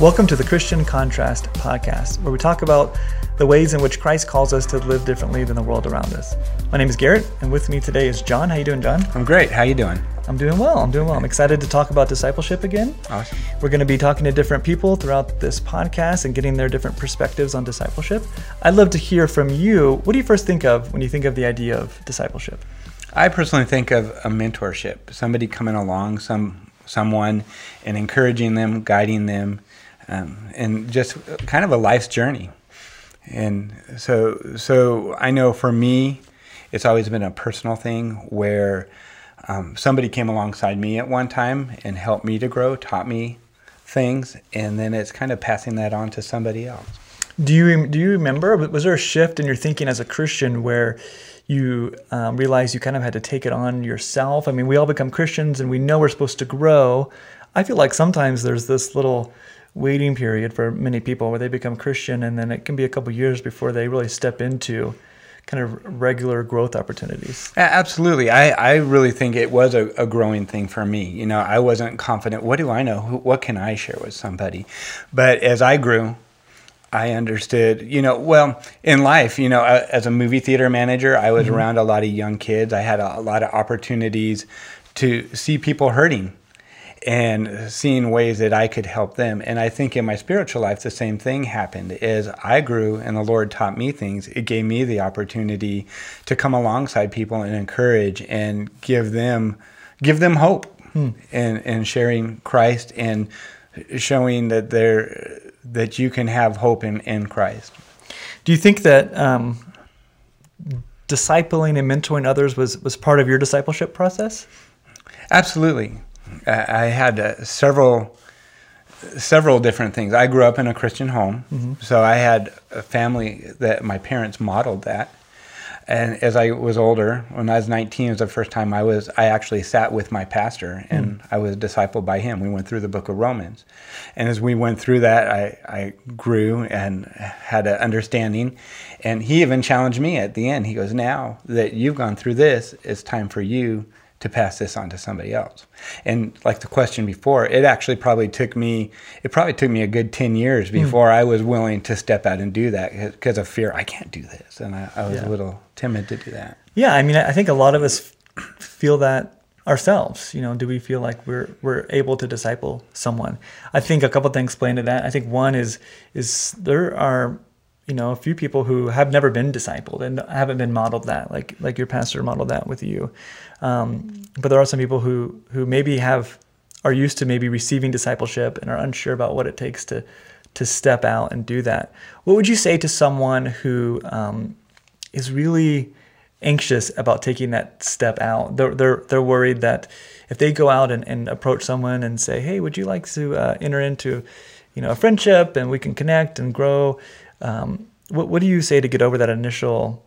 Welcome to the Christian Contrast podcast, where we talk about the ways in which Christ calls us to live differently than the world around us. My name is Garrett, and with me today is John. How you doing, John? I'm great. How you doing? I'm doing well. I'm doing well. I'm excited to talk about discipleship again. Awesome. We're going to be talking to different people throughout this podcast and getting their different perspectives on discipleship. I'd love to hear from you. What do you first think of when you think of the idea of discipleship? I personally think of a mentorship, somebody coming along, some someone, and encouraging them, guiding them, um, and just kind of a life's journey. And so, so I know for me, it's always been a personal thing where um, somebody came alongside me at one time and helped me to grow, taught me things, and then it's kind of passing that on to somebody else. Do you do you remember? Was there a shift in your thinking as a Christian where you um, realized you kind of had to take it on yourself? I mean, we all become Christians and we know we're supposed to grow. I feel like sometimes there's this little waiting period for many people where they become Christian and then it can be a couple years before they really step into kind of regular growth opportunities. Absolutely. I, I really think it was a, a, growing thing for me. You know, I wasn't confident. What do I know? What can I share with somebody? But as I grew, I understood, you know, well, in life, you know, as a movie theater manager, I was mm-hmm. around a lot of young kids. I had a, a lot of opportunities to see people hurting and seeing ways that I could help them. And I think in my spiritual life, the same thing happened. As I grew and the Lord taught me things, it gave me the opportunity to come alongside people and encourage and give them give them hope hmm. and and sharing Christ and showing that there that you can have hope in in Christ. Do you think that um, discipling and mentoring others was was part of your discipleship process? Absolutely. I had uh, several several different things. I grew up in a Christian home, mm-hmm. so I had a family that my parents modeled that. And as I was older, when I was 19, was the first time I was I actually sat with my pastor and mm. I was discipled by him. We went through the book of Romans. And as we went through that, I, I grew and had an understanding. And he even challenged me at the end. He goes, Now that you've gone through this, it's time for you to pass this on to somebody else. And like the question before, it actually probably took me it probably took me a good 10 years hmm. before mm. I was willing to step out and do that because of fear I can't do this and I, I was yeah. a little timid to do that. Yeah, I mean I think a lot of us feel that ourselves, you know, do we feel like we're we're able to disciple someone? I think a couple things play into that. I think one is is there are you know a few people who have never been discipled and haven't been modeled that like like your pastor modeled that with you. Um, but there are some people who who maybe have are used to maybe receiving discipleship and are unsure about what it takes to to step out and do that. What would you say to someone who um, is really anxious about taking that step out? They're they're, they're worried that if they go out and, and approach someone and say hey would you like to uh, enter into you know a friendship and we can connect and grow um, what, what do you say to get over that initial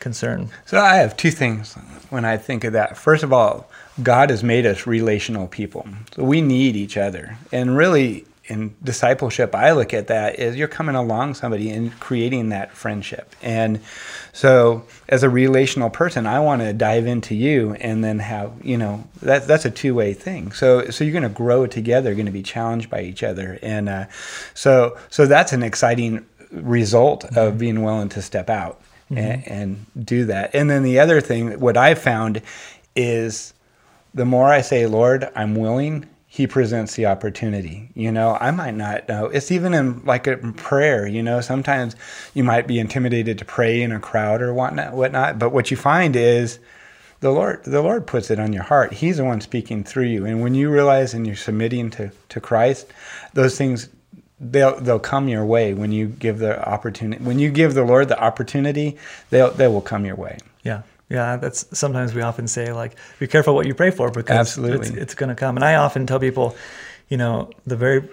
concern? So I have two things when I think of that. First of all, God has made us relational people. So we need each other. And really, in discipleship, I look at that as you're coming along somebody and creating that friendship. And so, as a relational person, I want to dive into you and then have you know that that's a two way thing. So, so you're going to grow together, going to be challenged by each other, and uh, so so that's an exciting result mm-hmm. of being willing to step out mm-hmm. and, and do that. And then the other thing, what I've found is the more I say, Lord, I'm willing, he presents the opportunity. You know, I might not know. It's even in like a prayer, you know, sometimes you might be intimidated to pray in a crowd or whatnot, whatnot. But what you find is the Lord, the Lord puts it on your heart. He's the one speaking through you. And when you realize and you're submitting to, to Christ, those things they'll they'll come your way when you give the opportunity when you give the Lord the opportunity they'll they will come your way. Yeah. Yeah that's sometimes we often say like be careful what you pray for because absolutely. it's, it's going to come. And I often tell people you know the very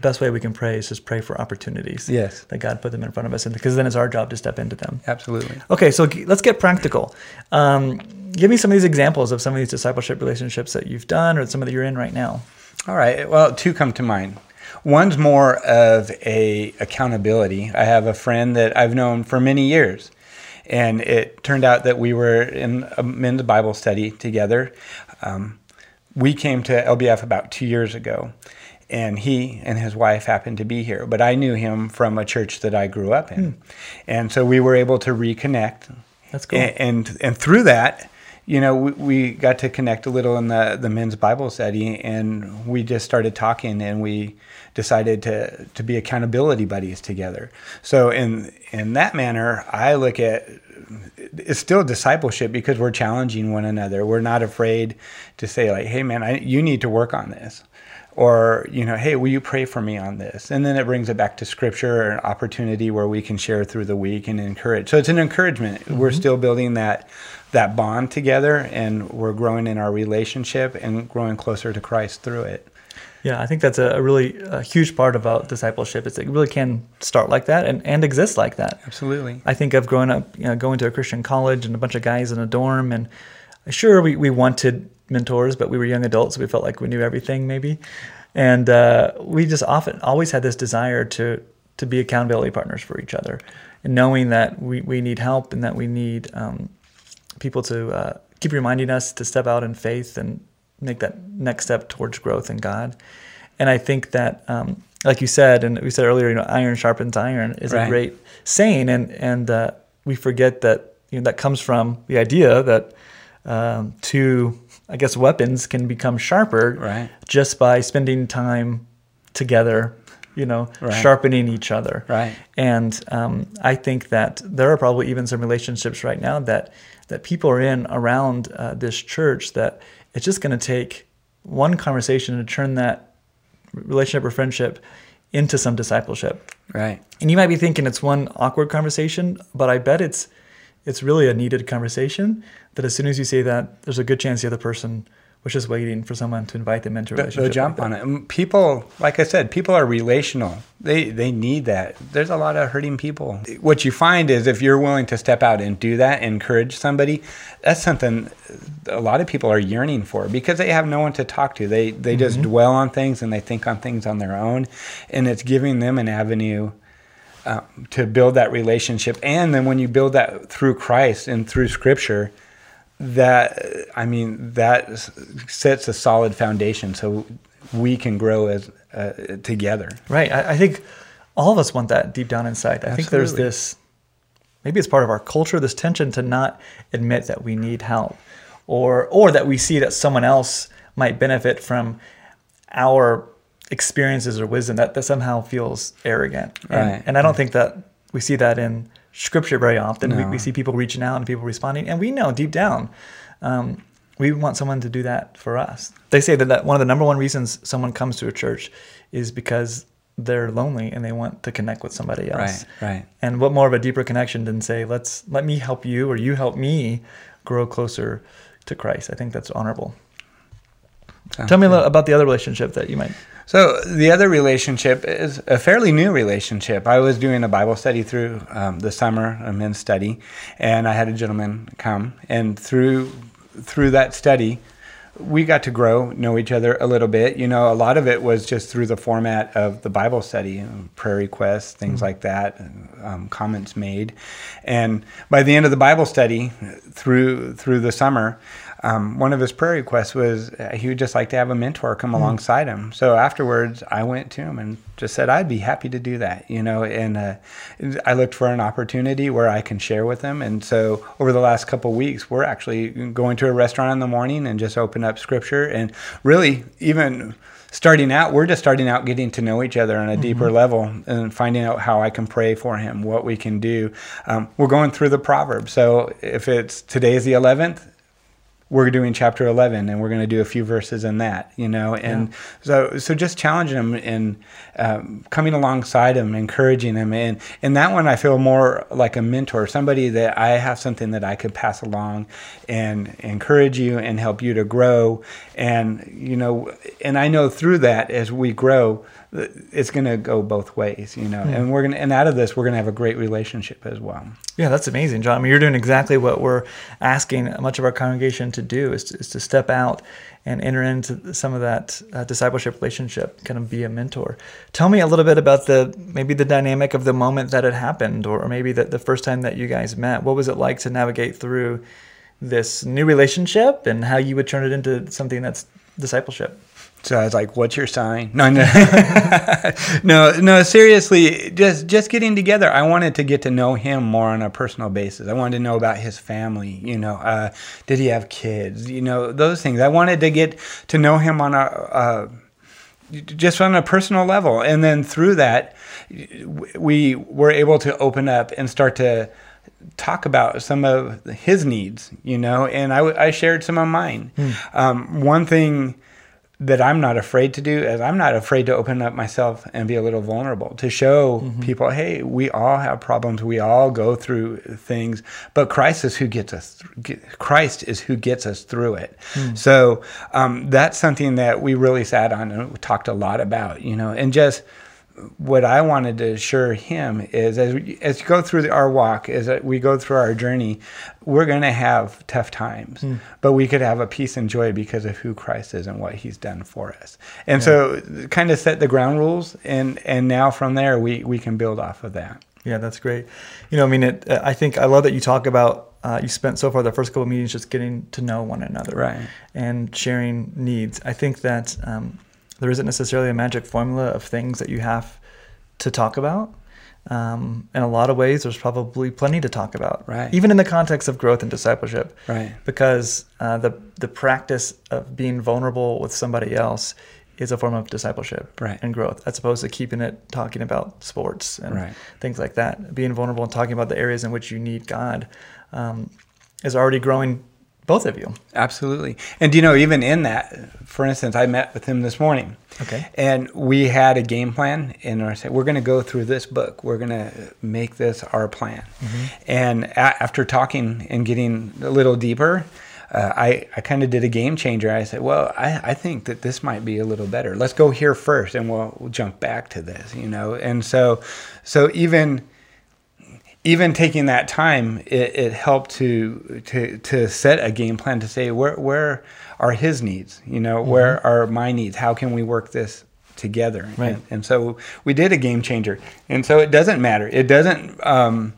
best way we can pray is just pray for opportunities yes. that God put them in front of us and because then it's our job to step into them. Absolutely. Okay so let's get practical. Um, give me some of these examples of some of these discipleship relationships that you've done or some of that you're in right now. All right well two come to mind One's more of a accountability. I have a friend that I've known for many years, and it turned out that we were in a men's Bible study together. Um, we came to LBF about two years ago, and he and his wife happened to be here. But I knew him from a church that I grew up in, Hmm. and so we were able to reconnect. That's cool. And and, and through that, you know, we, we got to connect a little in the the men's Bible study, and we just started talking, and we decided to to be accountability buddies together. So in in that manner, I look at it's still discipleship because we're challenging one another. We're not afraid to say like, "Hey, man, I, you need to work on this," or you know, "Hey, will you pray for me on this?" And then it brings it back to Scripture or an opportunity where we can share through the week and encourage. So it's an encouragement. We're mm-hmm. still building that that bond together, and we're growing in our relationship and growing closer to Christ through it. Yeah, I think that's a, really a huge part about discipleship. Is it really can start like that and, and exist like that. Absolutely. I think of growing up, you know, going to a Christian college and a bunch of guys in a dorm, and sure, we, we wanted mentors, but we were young adults. So we felt like we knew everything, maybe, and uh, we just often always had this desire to to be accountability partners for each other, and knowing that we, we need help and that we need um, people to uh, keep reminding us to step out in faith and make that next step towards growth in God. And I think that, um, like you said, and we said earlier, you know, iron sharpens iron is Right. a great saying, and and uh, we forget that you know that comes from the idea that um, two, I guess, weapons can become sharper Right. just by spending time together, you know, Right. sharpening each other. Right. And um, I think that there are probably even some relationships right now that that people are in around uh, this church that it's just going to take one conversation to turn that relationship or friendship into some discipleship. Right. And you might be thinking it's one awkward conversation, but I bet it's it's really a needed conversation. That as soon as you say that, there's a good chance the other person was just waiting for someone to invite them into a relationship. They'll jump on it. And People, like I said, people are relational. They they need that. There's a lot of hurting people. What you find is if you're willing to step out and do that, encourage somebody, that's something a lot of people are yearning for because they have no one to talk to. They they just dwell on things and they think on things on their own, and it's giving them an avenue. Uh, to build that relationship, and then when you build that through Christ and through Scripture, that I mean that sets a solid foundation so we can grow as uh, together. Right. I, I think all of us want that deep down inside. I think there's this, maybe it's part of our culture, this tension to not admit that we need help, or or that we see that someone else might benefit from our experiences or wisdom. That that somehow feels arrogant. And, Right. and I don't think that we see that in Scripture very often. We, we see people reaching out and people responding, and we know deep down. Um, we want someone to do that for us. They say that, that one of the number one reasons someone comes to a church is because they're lonely and they want to connect with somebody else. Right, right. And what more of a deeper connection than say, let's let me help you or you help me grow closer to Christ. I think that's honorable. Sounds Tell me a little about the other relationship that you might. So the other relationship is a fairly new relationship. I was doing a Bible study through um, the summer, a men's study, and I had a gentleman come, and through through that study, we got to grow, know each other a little bit. You know, a lot of it was just through the format of the Bible study, prayer requests, things like that, um, comments made, and by the end of the Bible study, through through the summer, um, one of his prayer requests was uh, he would just like to have a mentor come alongside him. So afterwards, I went to him and just said I'd be happy to do that, you know. And uh, I looked for an opportunity where I can share with him. And so over the last couple weeks, we're actually going to a restaurant in the morning and just open up scripture and really even starting out we're just starting out getting to know each other on a deeper level and finding out how i can pray for him what we can do um, we're going through the proverbs so if it's today is the 11th we're doing chapter 11 and we're going to do a few verses in that you know? And so so just challenging them and um, coming alongside them encouraging them and and that one i feel more like a mentor somebody that i have something that i could pass along and encourage you and help you to grow. And you know and i know through that as we grow it's going to go both ways you know and we're going to and out of this we're going to have a great relationship as well Yeah, that's amazing, John. I mean, you're doing exactly what we're asking much of our congregation to do is to, is to step out and enter into some of that uh, discipleship relationship, kind of be a mentor. Tell me a little bit about the maybe the dynamic of the moment that it happened, or, or maybe that the first time that you guys met. What was it like to navigate through this new relationship, and how you would turn it into something that's discipleship? So I was like, "What's your sign?" No, no, no, no. Seriously, just just getting together. I wanted to get to know him more on a personal basis. I wanted to know about his family. You know, uh, did he have kids? You know, those things. I wanted to get to know him on a. Uh, just on a personal level, and then through that, we were able to open up and start to talk about some of his needs, you know, and I, I shared some of mine. Mm. Um, one thing that I'm not afraid to do is I'm not afraid to open up myself and be a little vulnerable to show mm-hmm. people, hey, we all have problems, we all go through things, but Christ is who gets us. Christ is who gets us through it. Mm. So um, that's something that we really sat on and talked a lot about, you know, and just what I wanted to assure him is as we, as you go through the, our walk, as we go through our journey, we're going to have tough times, mm. but we could have a peace and joy because of who Christ is and what He's done for us. And yeah. so, kind of set the ground rules, and and now from there we we can build off of that. Yeah, that's great. You know, I mean, it, I think I love that you talk about. Uh, you spent so far the first couple of meetings just getting to know one another, right, and sharing needs. I think that. Um, there isn't necessarily a magic formula of things that you have to talk about. Um, in a lot of ways, there's probably plenty to talk about, right? Even in the context of growth and discipleship, right? Because uh, the the practice of being vulnerable with somebody else is a form of discipleship right. and growth, as opposed to keeping it talking about sports and right. things like that. Being vulnerable and talking about the areas in which you need God um, is already growing both of you. Absolutely. And you know, even in that, for instance, I met with him this morning. Okay. And we had a game plan, and I said, we're going to go through this book. We're going to make this our plan. Mm-hmm. And a- after talking and getting a little deeper, uh, I, I kind of did a game changer. I said, well, I, I think that this might be a little better. Let's go here first, and we'll, we'll jump back to this, you know. And so, so even even taking that time, it, it, helped to to to set a game plan to say where where are his needs, you know, mm-hmm. where are my needs? How can we work this together? Right. And, and, so we did a game changer, and so it doesn't matter. It doesn't. Um,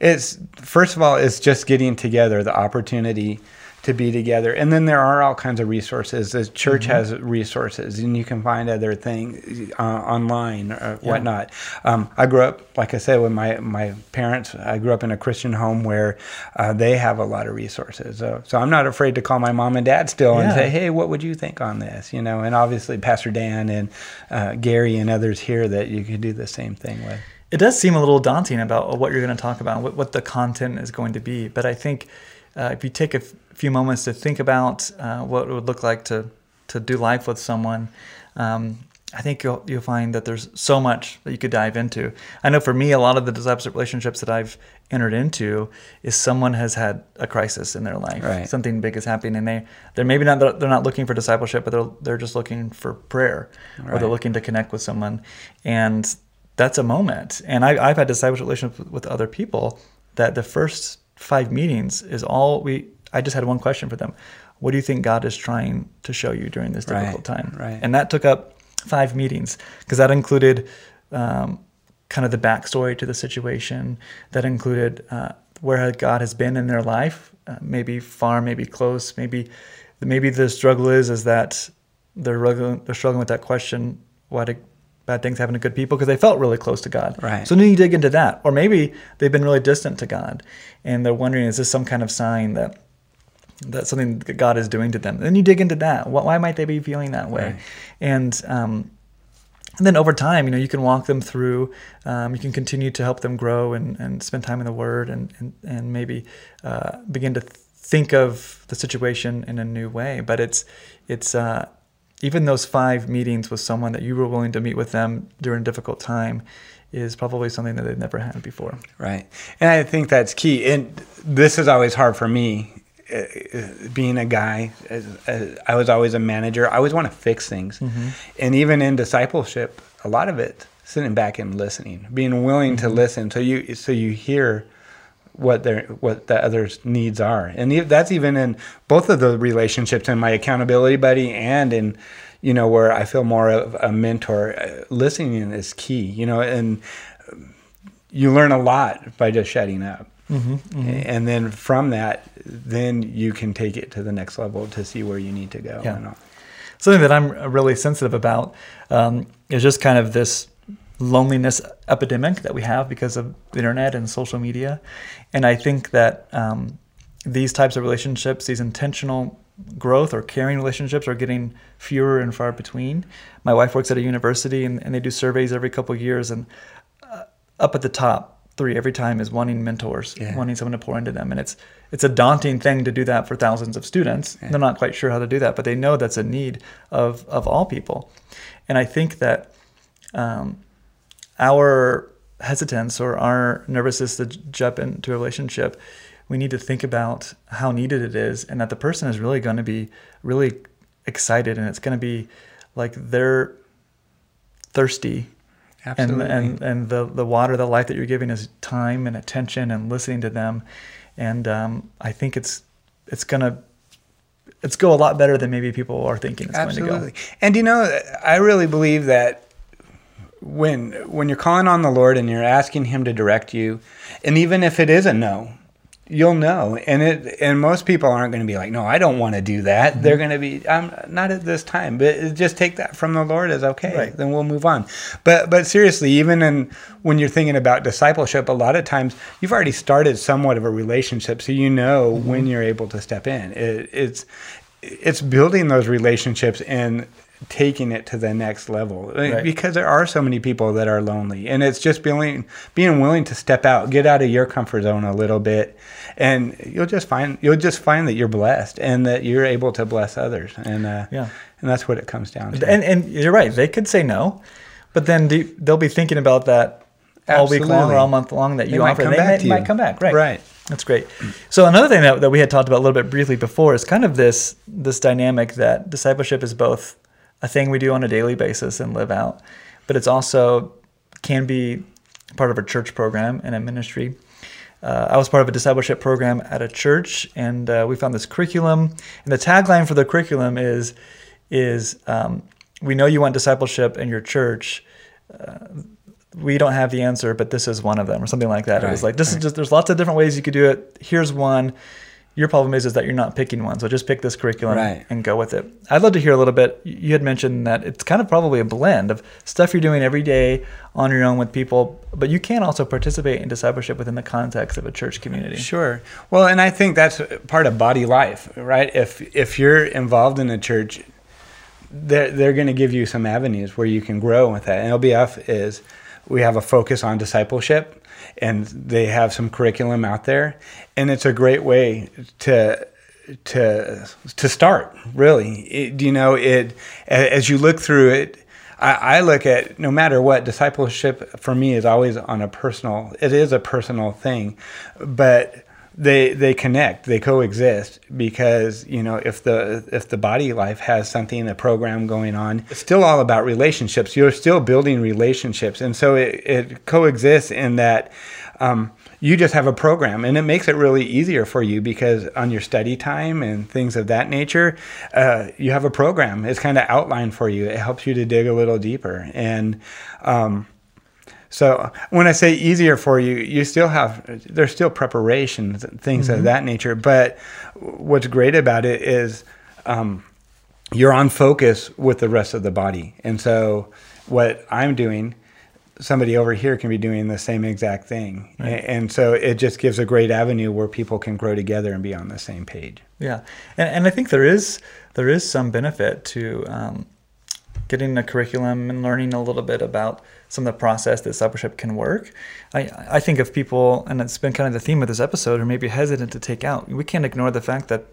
it's first of all, it's just getting together, the opportunity to be together. And then there are all kinds of resources. The church mm-hmm. has resources, and you can find other things uh, online or yeah. whatnot. Um, I grew up, like I said, with my my parents. I grew up in a Christian home where uh, they have a lot of resources. So, so I'm not afraid to call my mom and dad still yeah. and say, "Hey, what would you think on this?" You know, and obviously Pastor Dan and uh, Gary and others here that you could do the same thing with. It does seem a little daunting about what you're going to talk about, what, what the content is going to be, but I think uh, if you take a few moments to think about uh, what it would look like to to do life with someone, um, I think you'll you'll find that there's so much that you could dive into. I know for me, a lot of the discipleship relationships that I've entered into is someone has had a crisis in their life, right. something big is happening, and they they're maybe not they're not looking for discipleship, but they're they're just looking for prayer, right. or they're looking to connect with someone, and that's a moment. And I, I've had discipleship relationships with other people that the first five meetings is all we I just had one question for them. What do you think God is trying to show you during this difficult right, time? Right. And that took up five meetings because that included um, kind of the backstory to the situation. That included uh, where God has been in their life, uh, maybe far, maybe close, maybe maybe the struggle is is that they're struggling, they're struggling with that question. Why did bad things happen to good people because they felt really close to God. Right. So then you dig into that, or maybe they've been really distant to God, and they're wondering, is this some kind of sign that that something that God is doing to them? Then you dig into that. Why might they be feeling that way? Right. And um, and then over time, you know, you can walk them through. Um, you can continue to help them grow and, and spend time in the Word, and and, and maybe uh, begin to think of the situation in a new way. But it's it's uh, even those five meetings with someone that you were willing to meet with them during a difficult time is probably something that they've never had before. Right. And I think that's key. And this is always hard for me. Uh, being a guy, I was always a manager. I always want to fix things. Mm-hmm. And even in discipleship, a lot of it sitting back and listening, being willing mm-hmm. to listen. So you, so you hear what their what the other's needs are and that's even in both of the relationships in my accountability buddy and in you know where i feel more of a mentor uh, listening is key you know and you learn a lot by just shutting up mm-hmm, mm-hmm. and then from that then you can take it to the next level to see where you need to go yeah. something that I'm really sensitive about um, is just kind of this loneliness epidemic that we have because of the internet and social media. And I think that um, these types of relationships, these intentional growth or caring relationships are getting fewer and far between. My wife works at a university and, and they do surveys every couple of years and uh, up at the top three every time is wanting mentors, yeah. wanting someone to pour into them. And it's it's a daunting thing to do that for thousands of students. Yeah. They're not quite sure how to do that, but they know that's a need of of all people. And I think that um, our hesitance or our nervousness to jump into a relationship, we need to think about how needed it is, and that the person is really going to be really excited, and it's going to be like they're thirsty Absolutely. And, and, and the, the water, the life that you're giving is time and attention and listening to them. And um, I think it's, it's going to, it's go a lot better than maybe people are thinking it's Absolutely. going to go. And you know, I really believe that when when you're calling on the Lord and you're asking him to direct you, and even if it is a no, you'll know and it and most people aren't going to be like no i don't want to do that mm-hmm. they're going to be i'm not at this time but just take that from the lord as okay right. then we'll move on but but seriously even in when you're thinking about discipleship a lot of times you've already started somewhat of a relationship so you know mm-hmm. when you're able to step in it, it's it's building those relationships and taking it to the next level right. because there are so many people that are lonely and it's just being being willing to step out get out of your comfort zone a little bit and you'll just find you'll just find that you're blessed and that you're able to bless others and uh, yeah and that's what it comes down to and and you're right they could say no but then they'll be thinking about that all week long or all month long that you offer. They may, might come back, right? Right. That's great. So another thing that, that we had talked about a little bit briefly before is kind of this this dynamic that discipleship is both a thing we do on a daily basis and live out, but it's also can be part of a church program and a ministry. Uh, I was part of a discipleship program at a church, and uh, we found this curriculum. And the tagline for the curriculum is is um, we know you want discipleship in your church. Uh, we don't have the answer, but this is one of them, or something like that. Right, it was like this right. is just there's lots of different ways you could do it. Here's one your problem is is that you're not picking one. So just pick this curriculum right. and go with it. I'd love to hear a little bit. You had mentioned that it's kind of probably a blend of stuff you're doing every day on your own with people, but you can also participate in discipleship within the context of a church community. Sure. Well, and I think that's part of body life, right? If if you're involved in a church, they're they're going to give you some avenues where you can grow with that. And LBF is we have a focus on discipleship and they have some curriculum out there, and it's a great way to to to start. Really, it, you know, it as you look through it. I, I look at no matter what discipleship for me is always on a personal. It is a personal thing, but they they connect they coexist because you know if the if the body life has something a program going on it's still all about relationships. You're still building relationships. And so it, it coexists in that um, you just have a program and it makes it really easier for you because on your study time and things of that nature uh, you have a program. It's kind of outlined for you. It helps you to dig a little deeper. And um, so when I say easier for you, you still have there's still preparations and things mm-hmm. of that nature. But what's great about it is um, you're on focus with the rest of the body. And so what I'm doing, somebody over here can be doing the same exact thing. Right. And so it just gives a great avenue where people can grow together and be on the same page. Yeah, and, and I think there is there is some benefit to um, getting a curriculum and learning a little bit about some of the process that discipleship can work. I, I think of people, and it's been kind of the theme of this episode, or maybe hesitant to take out. We can't ignore the fact that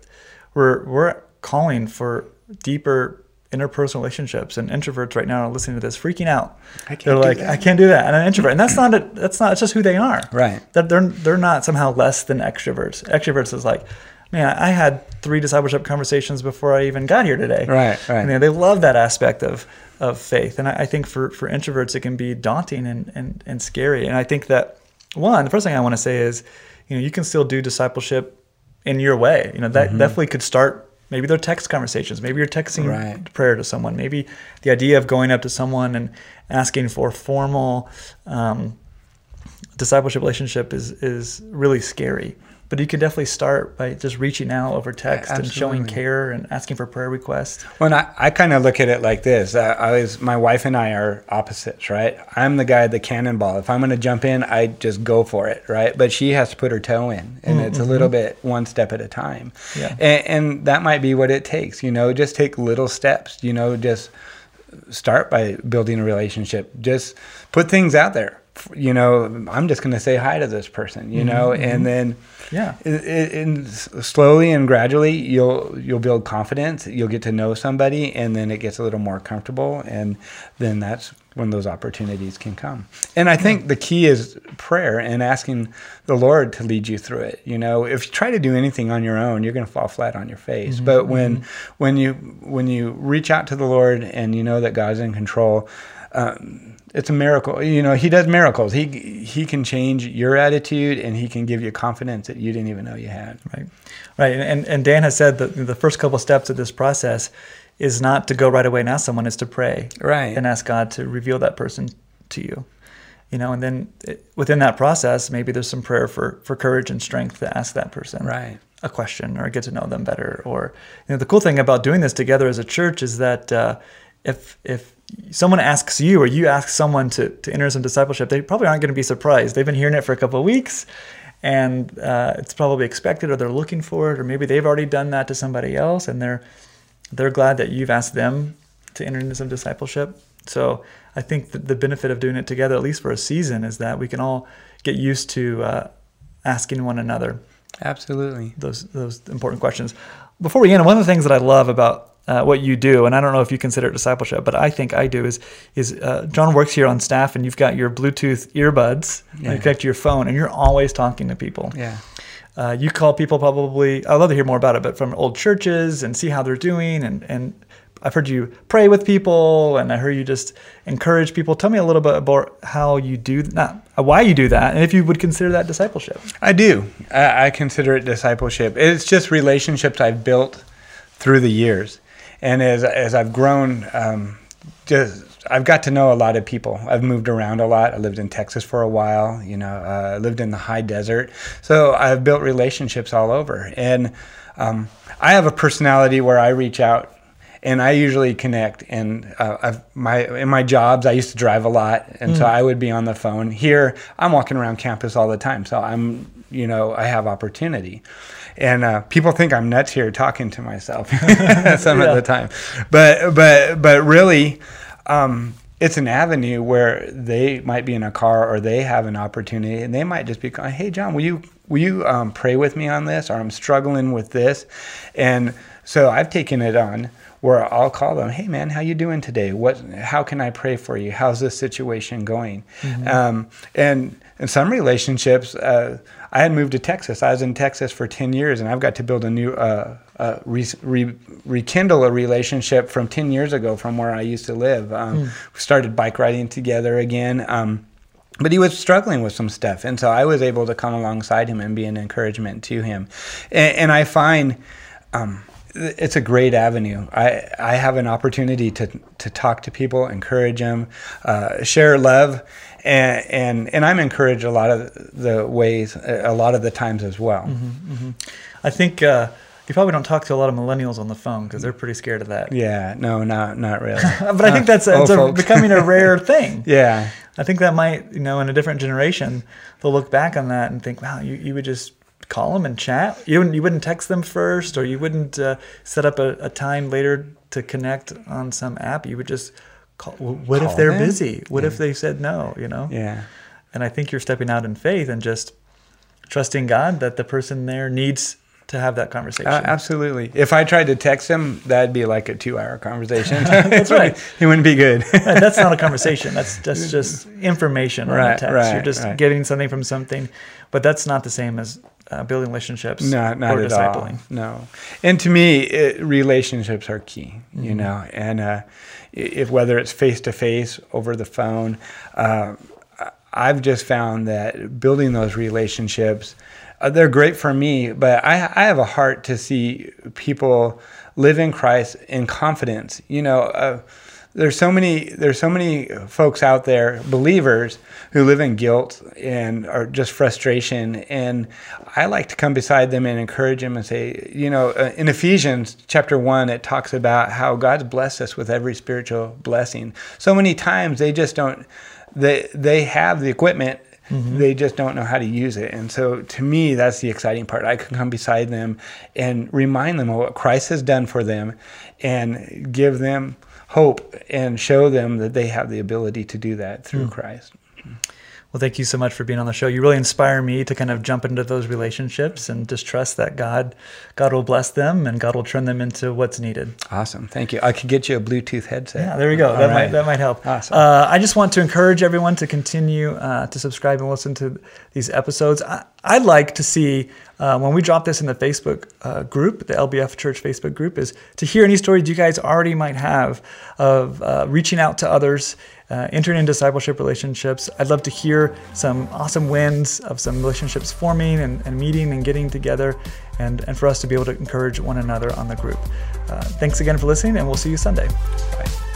we're we're calling for deeper interpersonal relationships, and introverts right now are listening to this, freaking out. They're like, I can't do that, and I'm an introvert, and that's not a, that's not it's just who they are. Right. That they're they're not somehow less than extroverts. Extroverts is like man, I had three discipleship conversations before I even got here today. Right, right. And they love that aspect of of faith. And I, I, think for, for introverts, it can be daunting and, and, and scary. And I think that, one, the first thing I want to say is, you know, you can still do discipleship in your way. You know, that mm-hmm. definitely could start maybe they're text conversations maybe you're texting right. prayer to someone maybe the idea of going up to someone and asking for formal um, discipleship relationship is is really scary but you can definitely start by just reaching out over text and showing care and asking for prayer requests. When I, I kind of look at it like this, uh, I was my wife and I are opposites, right? I'm the guy, the cannonball. If I'm going to jump in, I just go for it, right? But she has to put her toe in, and it's a little bit one step at a time. Yeah. And, and that might be what it takes, you know. Just take little steps, you know. Just start by building a relationship. Just put things out there. You know, I'm just going to say hi to this person, you know, mm-hmm, and mm-hmm. then Yeah. and slowly and gradually you'll you'll build confidence you'll get to know somebody and then it gets a little more comfortable and then that's when those opportunities can come. And i think the key is prayer and asking the lord to lead you through it you know? If you try to do anything on your own you're going to fall flat on your face. Mm-hmm, but when when you when you reach out to the lord and you know that god's in control um, it's a miracle. You know, he does miracles. He he can change your attitude and he can give you confidence that you didn't even know you had. Right, right, and and, Dan has said that the first couple steps of this process is not to go right away and ask someone; is to pray, Right. and ask God to reveal that person to you. You know, and then it, within that process, maybe there's some prayer for for courage and strength to ask that person Right. a question or get to know them better. Or you know, the cool thing about doing this together as a church is that uh, if if someone asks you or you ask someone to to enter some discipleship, they probably aren't going to be surprised. They've been hearing it for a couple of weeks, and uh, it's probably expected, or they're looking for it, or maybe they've already done that to somebody else, and they're they're glad that you've asked them to enter into some discipleship. So I think that the benefit of doing it together, at least for a season, is that we can all get used to uh, asking one another Absolutely. those those important questions. Before we end, one of the things that I love about uh, what you do, and I don't know if you consider it discipleship, but I think I do, is is uh, John works here on staff, and you've got your Bluetooth earbuds, Yeah. you connect to your phone, and you're always talking to people. Yeah. Uh, you call people probably. I'd love to hear more about it, but from old churches and see how they're doing, and and I've heard you pray with people, and I heard you just encourage people. Tell me a little bit about how you do not why you do that, and if you would consider that discipleship. I do. I, I consider it discipleship. It's just relationships I've built through the years, and as as I've grown, um, just I've got to know a lot of people. I've moved around a lot. I lived in Texas for a while. You know, uh, I lived in the high desert, so I've built relationships all over. And um, I have a personality where I reach out and I usually connect. And uh, I've, my in my jobs, I used to drive a lot, and so I would be on the phone. Here, I'm walking around campus all the time, so I'm you know I have opportunity. And uh, people think I'm nuts here talking to myself some Yeah. of the time, but but but really. Um, it's an avenue where they might be in a car or they have an opportunity and they might just be going, hey john will you will you um, pray with me on this? Or i'm struggling with this. And so i've taken it on where i'll call them hey man how you doing today? What how can i pray for you? How's this situation going? Um, and in some relationships uh, i had moved to texas i was in texas for 10 years and i've got to build a new uh, uh, re- re- rekindle a relationship from 10 years ago from where I used to live. Um, We started bike riding together again. Um, but he was struggling with some stuff. And so I was able to come alongside him and be an encouragement to him. And, and I find um, it's a great avenue. I, I have an opportunity to, to talk to people, encourage them, uh, share love. And, and, and I'm encouraged a lot of the ways, a lot of the times as well. I think uh, you probably don't talk to a lot of millennials on the phone because they're pretty scared of that. Yeah, no, not not really. But I think that's Uh, it's a, becoming a rare thing. yeah, I think that might, you know, in a different generation, they'll look back on that and think, wow, you, you would just call them and chat. You wouldn't, you wouldn't text them first, or you wouldn't uh, set up a, a time later to connect on some app. You would just call. What if they're them? busy? What if they said no? You know. yeah, And I think you're stepping out in faith and just trusting God that the person there needs to have that conversation. uh, absolutely. If I tried to text him, that'd be like a two-hour conversation. That's right. It wouldn't be good. Right, that's not a conversation. That's that's just information on a text. right, You're just right. getting something from something, but that's not the same as uh, building relationships no, not or at discipling. all. No. And to me, it, relationships are key. Mm-hmm. You know, and uh, if whether it's face to face over the phone, uh, I've just found that building those relationships, uh, they're great for me. But I, I have a heart to see people live in Christ in confidence. You know. There's so many there's so many folks out there believers who live in guilt and are just frustration and i like to come beside them and encourage them and say you know uh, in ephesians chapter 1 it talks about how god's blessed us with every spiritual blessing so many times they just don't they they have the equipment Mm-hmm. They just don't know how to use it. And so to me, that's the exciting part. I can come beside them and remind them of what Christ has done for them and give them hope and show them that they have the ability to do that through mm. Christ. Well, thank you so much for being on the show. You really inspire me to kind of jump into those relationships and just trust that God, God will bless them and God will turn them into what's needed. Awesome, thank you. I could get you a Bluetooth headset. Yeah, there we go. that right. might that might help. Awesome. Uh, I just want to encourage everyone to continue uh, to subscribe and listen to these episodes. I, I'd like to see uh, when we drop this in the Facebook uh, group, the LBF Church Facebook group, is to hear any stories you guys already might have of uh, reaching out to others uh, entering in discipleship relationships. I'd love to hear some awesome wins of some relationships forming and, and meeting and getting together, and, and for us to be able to encourage one another on the group. Uh, thanks again for listening, and we'll see you Sunday. Bye.